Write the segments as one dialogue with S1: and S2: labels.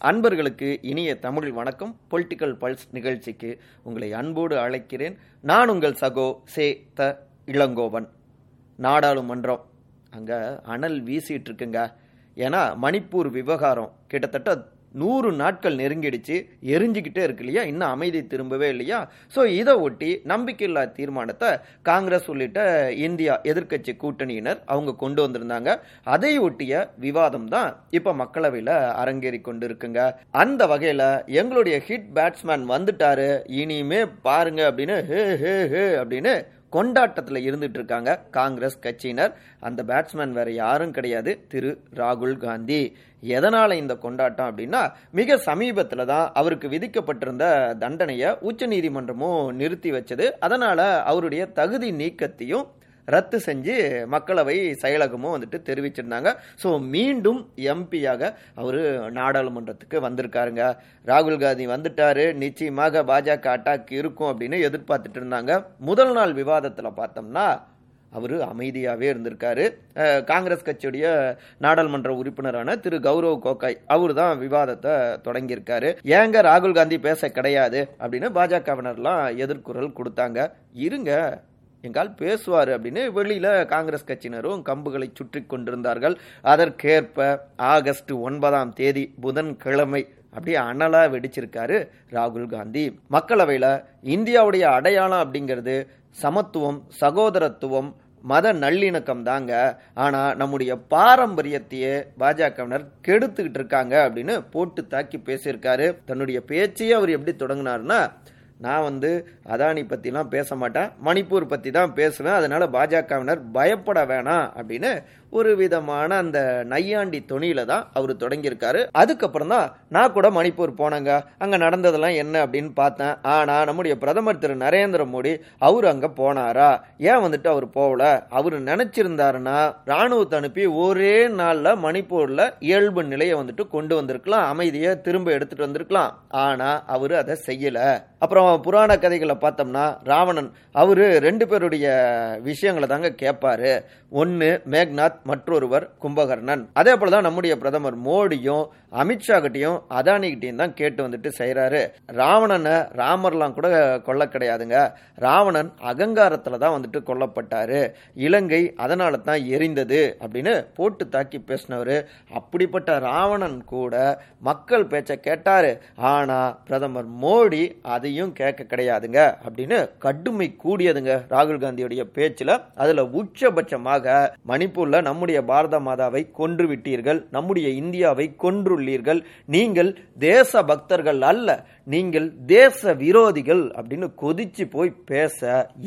S1: அன்பர்களுக்கு இனிய தமிழ் வணக்கம். பொலிட்டிக்கல் பல்ஸ் நிகழ்ச்சிக்கு உங்களை அன்போடு அழைக்கிறேன். நான் உங்கள் சகோ சே த இளங்கோவன். நாடாளுமன்றம். அங்கே அனல் வீசிட்டு இருக்குங்க. ஏன்னா மணிப்பூர் விவகாரம் கிட்டத்தட்ட நூறு நாட்கள் நெருங்கிடுச்சு எரிஞ்சுக்கிட்டே இருக்கு இல்லையா? இன்னும் அமைதி திரும்பவே இல்லையா? ஸோ இதை ஒட்டி நம்பிக்கையில்லா தீர்மானத்தை காங்கிரஸ் உள்ளிட்ட இந்தியா எதிர்க்கட்சி கூட்டணியினர் அவங்க கொண்டு வந்திருந்தாங்க. அதை ஒட்டிய விவாதம் தான் இப்போ மக்களவையில் அரங்கேறி கொண்டு இருக்குங்க அந்த வகையில் எங்களுடைய ஹிட் பேட்ஸ்மேன் வந்துட்டாரு. இனிமே பாருங்க அப்படின்னு ஹே ஹே ஹே அப்படின்னு கொண்டாட்டத்தில் இருந்துட்டு இருக்காங்க காங்கிரஸ் கட்சியினர். அந்த பேட்ஸ்மேன் வேற யாரும் கிடையாது. திரு ராகுல் காந்தி. எதனால இந்த கொண்டாட்டம் அப்படின்னா மிக சமீபத்தில் தான் அவருக்கு விதிக்கப்பட்டிருந்த தண்டனையை உச்சநீதிமன்றமும் நிறுத்தி வச்சது. அதனால அவருடைய தகுதி நீக்கத்தையும் ரத்து செஞ்சு மக்களவை செயலகமும் வந்துட்டு தெரிவிச்சிருந்தாங்க. ஸோ மீண்டும் எம்பியாக அவர் நாடாளுமன்றத்துக்கு வந்திருக்காருங்க. ராகுல் காந்தி வந்துட்டாரு. நிச்சயமாக பாஜக அட்டாக் இருக்கும் அப்படின்னு எதிர்பார்த்துட்டு இருந்தாங்க. முதல் நாள் விவாதத்தில் பார்த்தோம்னா அவர் அமைதியாகவே இருந்திருக்காரு. காங்கிரஸ் கட்சியுடைய நாடாளுமன்ற உறுப்பினரான திரு கௌரவ் கோகாய் அவர் தான் விவாதத்தை தொடங்கியிருக்காரு. ஏங்க ராகுல் காந்தி பேச கிடையாது அப்படின்னு பாஜகவினர்லாம் எதிர்குரல் கொடுத்தாங்க. இருங்க எங்கால் பேசுவார் அப்படின்னு வெளியில காங்கிரஸ் கட்சியினரும் கம்புகளை சுற்றி கொண்டிருந்தார்கள். அதற்கேற்ப ஆகஸ்ட் ஒன்பதாம் தேதி புதன்கிழமை அப்படியே அனலா வெடிச்சிருக்காரு ராகுல் காந்தி. மக்களவையில் இந்தியாவுடைய அடையாளம் அப்படிங்கிறது சமத்துவம் சகோதரத்துவம் மத நல்லிணக்கம் தாங்க. ஆனா நம்முடைய பாரம்பரியத்தையே பாஜகவினர் கெடுத்துக்கிட்டு இருக்காங்க அப்படின்னு போட்டு தாக்கி பேசியிருக்காரு. தன்னுடைய பேச்சையே அவர் எப்படி தொடங்கினார்னா நான் வந்து அதானி பற்றிலாம் பேச மாட்டேன். மணிப்பூர் பற்றி தான் பேசுவேன். அதனால பாஜகவினர் பயப்பட வேணாம் அப்படின்னு ஒரு விதமான அந்த நையாண்டி துணியில தான் அவர் தொடங்கியிருக்காரு. அதுக்கப்புறம் தான் நான் கூட மணிப்பூர் போனேங்க. அங்கே நடந்ததெல்லாம் என்ன அப்படின்னு பார்த்தேன். ஆனால் நம்முடைய பிரதமர் திரு. நரேந்திர மோடி அவர் அங்கே போனாரா? ஏன் வந்துட்டு அவர் போகல? அவர் நினைச்சிருந்தாருன்னா ராணுவத்தை அனுப்பி ஒரே நாளில் மணிப்பூரில் இயல்பு நிலையை வந்துட்டு கொண்டு வந்திருக்கலாம். அமைதியை திரும்ப எடுத்துட்டு வந்திருக்கலாம். ஆனால் அவர் அதை செய்யல. அப்புறம் புராண கதைகளை பார்த்தோம்னா ராவணன் அவரு ரெண்டு பேருடைய விஷயங்களை தாங்க கேட்பாரு ஒன்னு மேக்நாத் மற்றொருவர் கும்பகர்ணன். அதே போலதான் நம்முடைய பிரதமர் மோடியும் அமித்ஷா கிட்டையும் அதானி கிட்டையும் தான் கேட்டு வந்துட்டு செய்யறாரு ராவணனை ராமர்லாம் கூட கொல்ல கிடையாதுங்க. ராவணன் அகங்காரத்துல தான் வந்துட்டு கொல்லப்பட்டாரு. இலங்கை அதனால தான் எரிந்தது அப்படின்னு போட்டு தாக்கி பேசினவர். அப்படிப்பட்ட ராவணன் கூட மக்கள் பேச்ச கேட்டாரு. ஆனா பிரதமர் மோடி அதையும் கேட்க கிடையாதுங்க அப்படின்னு கடுமை கூடியதுங்க ராகுல் காந்தியுடைய பேச்சுல. அதுல உச்சபட்சமாக மணிப்பூர்ல நம்முடைய பாரத மாதாவை கொன்று விட்டீர்கள் நம்முடைய இந்தியாவை கொன்றுள்ளீர்கள். நீங்கள் தேச பக்தர்கள் அல்ல நீங்கள் தேச விரோதிகள் அப்படின்னு கொதிச்சு போய் பேச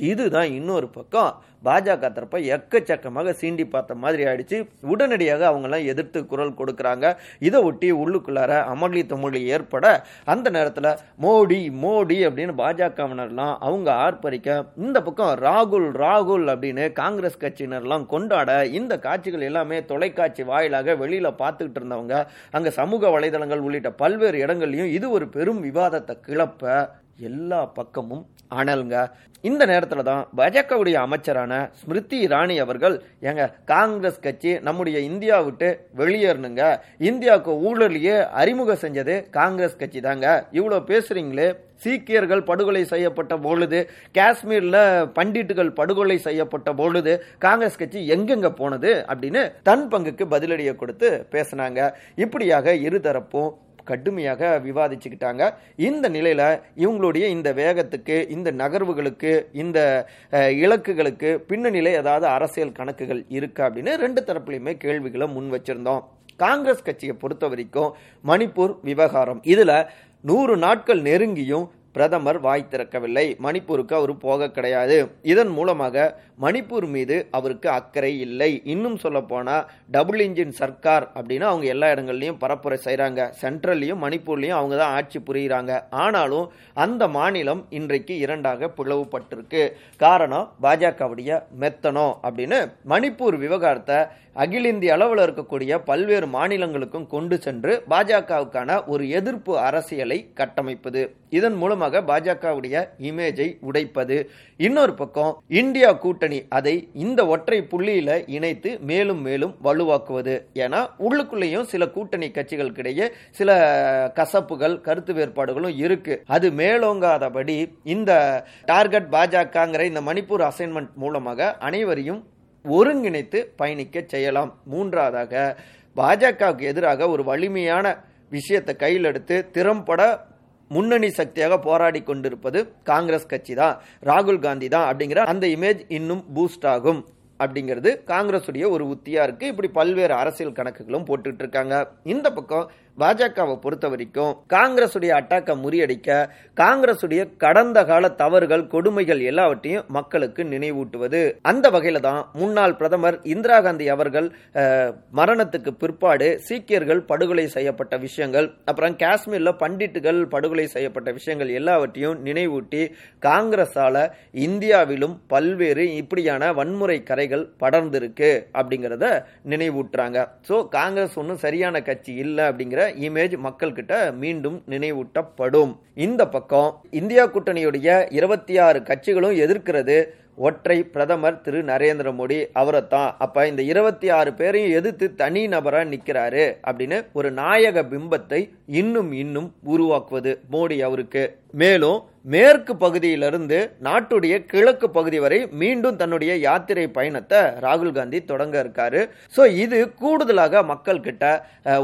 S1: இதுதான் இன்னொரு பக்கம். பாஜக தரப்ப எக்கச்சக்கமாக சீண்டி பார்த்த மாதிரி ஆயிடுச்சு. உடனடியாக அவங்கெல்லாம் எதிர்த்து குரல் கொடுக்கறாங்க. இதை ஒட்டி உள்ளுக்குள்ளார அமளி தமிழி ஏற்பட அந்த நேரத்தில் மோடி மோடி அப்படின்னு பாஜகவினர்லாம் அவங்க ஆர்ப்பரிக்க இந்த பக்கம் ராகுல் ராகுல் அப்படின்னு காங்கிரஸ் கட்சியினர்லாம் கொண்டாட இந்த காட்சிகள் எல்லாமே தொலைக்காட்சி வாயிலாக வெளியில பார்த்துக்கிட்டு இருந்தவங்க அங்க சமூக வலைதளங்கள் உள்ளிட்ட பல்வேறு இடங்கள்லயும் இது ஒரு பெரும் விவாதத்தை கிளப்ப எல்லா பக்கமும் அனல்ங்க. இந்த நேரத்தில் தான் பாஜகவுடைய அமைச்சரான ஸ்மிருதி இராணி அவர்கள் ஏங்க காங்கிரஸ் கட்சி நம்முடைய இந்தியா விட்டு வெளியேறணுங்க. இந்தியாவுக்கு ஊழலையே அறிமுகம் செஞ்சது காங்கிரஸ் கட்சி தாங்க. இவ்வளோ பேசுறீங்களே சீக்கியர்கள் படுகொலை செய்யப்பட்ட பொழுது காஷ்மீர்ல பண்டிட்டுகள் படுகொலை செய்யப்பட்ட பொழுது காங்கிரஸ் கட்சி எங்கெங்க போனது அப்படின்னு தன் பங்குக்கு பதிலடியை கொடுத்து பேசினாங்க. இப்படியாக இருதரப்பும் கடுமையாக விவாதிச்சுக்கிட்டாங்க. இந்த நிலையில் இவங்களுடைய இந்த வேகத்துக்கு இந்த நகர்வுகளுக்கு இந்த இலக்குகளுக்கு பின்னணியில ஏதாவது அரசியல் கணக்குகள் இருக்கா அப்படின்னு ரெண்டு தரப்புலையுமே கேள்விகளை முன் வச்சிருந்தோம். காங்கிரஸ் கட்சியை பொறுத்த வரைக்கும் மணிப்பூர் விவகாரம். இதில் நூறு நாட்கள் நெருங்கியும் பிரதமர் வாய் திறக்கவில்லை. மணிப்பூருக்கு அவர் போக கிடையாது. இதன் மூலமாக மணிப்பூர் மீது அவருக்கு அக்கறை இல்லை. இன்னும் சொல்ல டபுள் இன்ஜின் சர்க்கார் அப்படின்னு அவங்க எல்லா இடங்கள்லையும் பரப்புரை செய்கிறாங்க சென்ட்ரல்லையும் மணிப்பூர்லேயும் அவங்க தான் ஆட்சி புரிகிறாங்க ஆனாலும் அந்த மாநிலம் இன்றைக்கு இரண்டாக பிளவுபட்டிருக்கு. காரணம் பாஜகவுடைய மெத்தனம் அப்படின்னு மணிப்பூர் விவகாரத்தை அகில இந்திய அளவில் இருக்கக்கூடிய பல்வேறு மாநிலங்களுக்கும் கொண்டு சென்று பாஜகவுக்கான ஒரு எதிர்ப்பு அரசியலை கட்டமைப்பது. இதன் மூலமாக பாஜகவுடைய இமேஜை உடைப்பது. இன்னொரு பக்கம் இந்தியா கூட்டணி அதை இந்த ஒற்றை புள்ளியில இணைத்து மேலும் மேலும் வலுவாக்குவது. ஏன்னா உள்ளுக்குள்ளேயும் சில கூட்டணி கட்சிகளுக்கிடையே சில கசப்புகள் கருத்து வேறுபாடுகளும் இருக்கு. அது மேலோங்காதபடி இந்த டார்கெட் பாஜகங்கிற இந்த மணிப்பூர் அசைன்மெண்ட் மூலமாக அனைவரையும் ஒருங்கிணைத்து பயணிக்க செய்யலாம். மூன்றாவதாக பாஜகவுக்கு எதிராக ஒரு வலிமையான விஷயத்தை கையில் எடுத்து திறம்பட முன்னணி சக்தியாக போராடி கொண்டிருப்பது காங்கிரஸ் கட்சி தான் ராகுல் காந்தி தான் அப்படிங்கிற அந்த இமேஜ் இன்னும் பூஸ்ட் ஆகும் அப்படிங்கிறது காங்கிரஸுடைய ஒரு உத்தியா இருக்கு. இப்படி பல்வேறு அரசியல் கணக்குகளும் போட்டுட்டு இருக்காங்க. இந்த பக்கம் பாஜகவை பொறுத்த வரைக்கும் காங்கிரசுடைய அட்டாக்கை முறியடிக்க காங்கிரசுடைய கடந்த கால தவறுகள் கொடுமைகள் எல்லாவற்றையும் மக்களுக்கு நினைவூட்டுவது. அந்த வகையில தான் முன்னாள் பிரதமர் இந்திரா காந்தி அவர்கள் மரணத்துக்கு பிற்பாடு சீக்கியர்கள் படுகொலை செய்யப்பட்ட விஷயங்கள் அப்புறம் காஷ்மீர்ல பண்டிட்டுகள் படுகொலை செய்யப்பட்ட விஷயங்கள் எல்லாவற்றையும் நினைவூட்டி காங்கிரஸால இந்தியாவிலும் பல்வேறு இப்படியான வன்முறை கரைகள் படர்ந்திருக்கு அப்படிங்கிறத நினைவூட்டுறாங்க. ஸோ காங்கிரஸ் ஒன்றும் சரியான கட்சி இல்லை அப்படிங்கிற இமேஜ் மக்கள்கிட்ட மீண்டும் நினைவூட்டப்படும். இந்த பக்கம் இந்தியா கூட்டணியுடைய இருபத்தி ஆறு கட்சிகளும் எதிர்க்கிறது. ஒற்றை பிரதமர் திரு நரேந்திர மோடி அவரைத்தான். அப்ப இந்த இருபத்தி ஆறு பேரையும் எதிர்த்து தனி நபரா நிக்கிறாரு அப்படின்னு ஒரு நாயக பிம்பத்தை இன்னும் இன்னும் உருவாக்குவது மோடி அவருக்கு. மேலும் மேற்கு பகுதியிலிருந்து நாட்டுடைய கிழக்கு பகுதி வரை மீண்டும் தன்னுடைய யாத்திரை பயணத்தை ராகுல் காந்தி தொடங்க இருக்காரு. ஸோ இது கூடுதலாக மக்கள் கிட்ட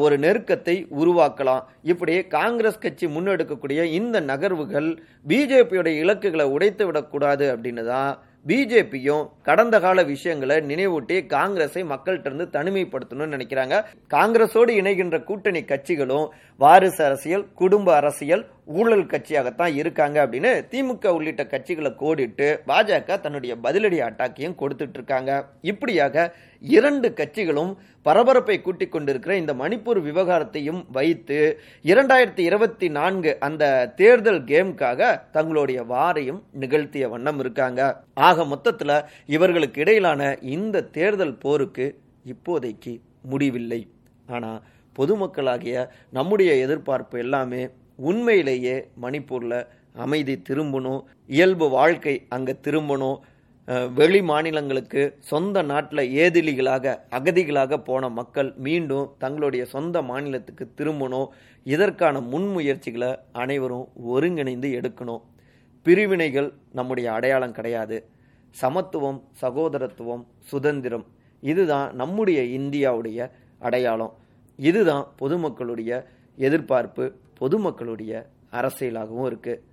S1: ஒரு நெருக்கத்தை உருவாக்கலாம். இப்படி காங்கிரஸ் கட்சி முன்னெடுக்கக்கூடிய இந்த நகர்வுகள் பிஜேபியோட இலக்குகளை உடைத்து விடக்கூடாது அப்படின்னு தான் பிஜேபியும் கடந்த கால விஷயங்களை நினைவூட்டி காங்கிரஸை மக்கள்கிட்ட இருந்து தனிமைப்படுத்தணும்னு நினைக்கிறாங்க. காங்கிரஸோடு இணைகின்ற கூட்டணி கட்சிகளும் வாரிசு அரசியல் குடும்ப அரசியல் ஊழல் கட்சியாகத்தான் இருக்காங்க அப்படின்னு திமுக உள்ளிட்ட கட்சிகளை கோடிட்டு பாஜக தன்னுடைய பதிலடி அட்டாக்கையும் கொடுத்துட்டு இருக்காங்க இப்படியாக இரண்டு கட்சிகளும் பரபரப்பை கூட்டிக் கொண்டிருக்கிற இந்த மணிப்பூர் விவகாரத்தையும் வைத்து இரண்டாயிரத்தி இருபத்தி நான்கு அந்த தேர்தல் கேமுக்காக தங்களுடைய வாரையும் நிகழ்த்திய வண்ணம் இருக்காங்க. ஆக மொத்தத்தில் இவர்களுக்கு இடையிலான இந்த தேர்தல் போருக்கு இப்போதைக்கு முடிவில்லை. ஆனால் பொதுமக்களாகிய நம்முடைய எதிர்பார்ப்பு எல்லாமே உண்மையிலேயே மணிப்பூரில் அமைதி திரும்பணும் இயல்பு வாழ்க்கை அங்கே திரும்பணும். வெளி மாநிலங்களுக்கு சொந்த நாட்டில் ஏதிலிகளாக அகதிகளாக போன மக்கள் மீண்டும் தங்களுடைய சொந்த மாநிலத்துக்கு திரும்பணும். இதற்கான முன்முயற்சிகளை அனைவரும் ஒருங்கிணைந்து எடுக்கணும். பிரிவினைகள் நம்முடைய அடையாளம் கிடையாது. சமத்துவம் சகோதரத்துவம் சுதந்திரம் இதுதான் நம்முடைய இந்தியாவுடைய அடையாளம். இதுதான் பொதுமக்களுடைய எதிர்பார்ப்பு. பொதுமக்களுடைய அரசியலாகவும் இருக்குது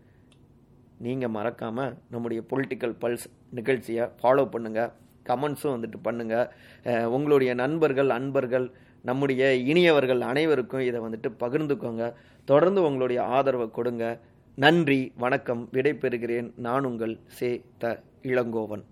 S1: நீங்கள் மறக்காமல் நம்முடைய பொலிட்டிக்கல் பல்ஸ் நிகழ்ச்சியை ஃபாலோ பண்ணுங்கள் கமெண்ட்ஸும் வந்துட்டு பண்ணுங்கள் உங்களுடைய நண்பர்கள் அன்பர்கள் நம்முடைய இனியவர்கள் அனைவருக்கும் இதை வந்துட்டு பகிர்ந்துக்கோங்க. தொடர்ந்து உங்களுடைய ஆதரவை கொடுங்க. நன்றி வணக்கம் விடைபெறுகிறேன். நான் உங்கள் சே த இளங்கோவன்.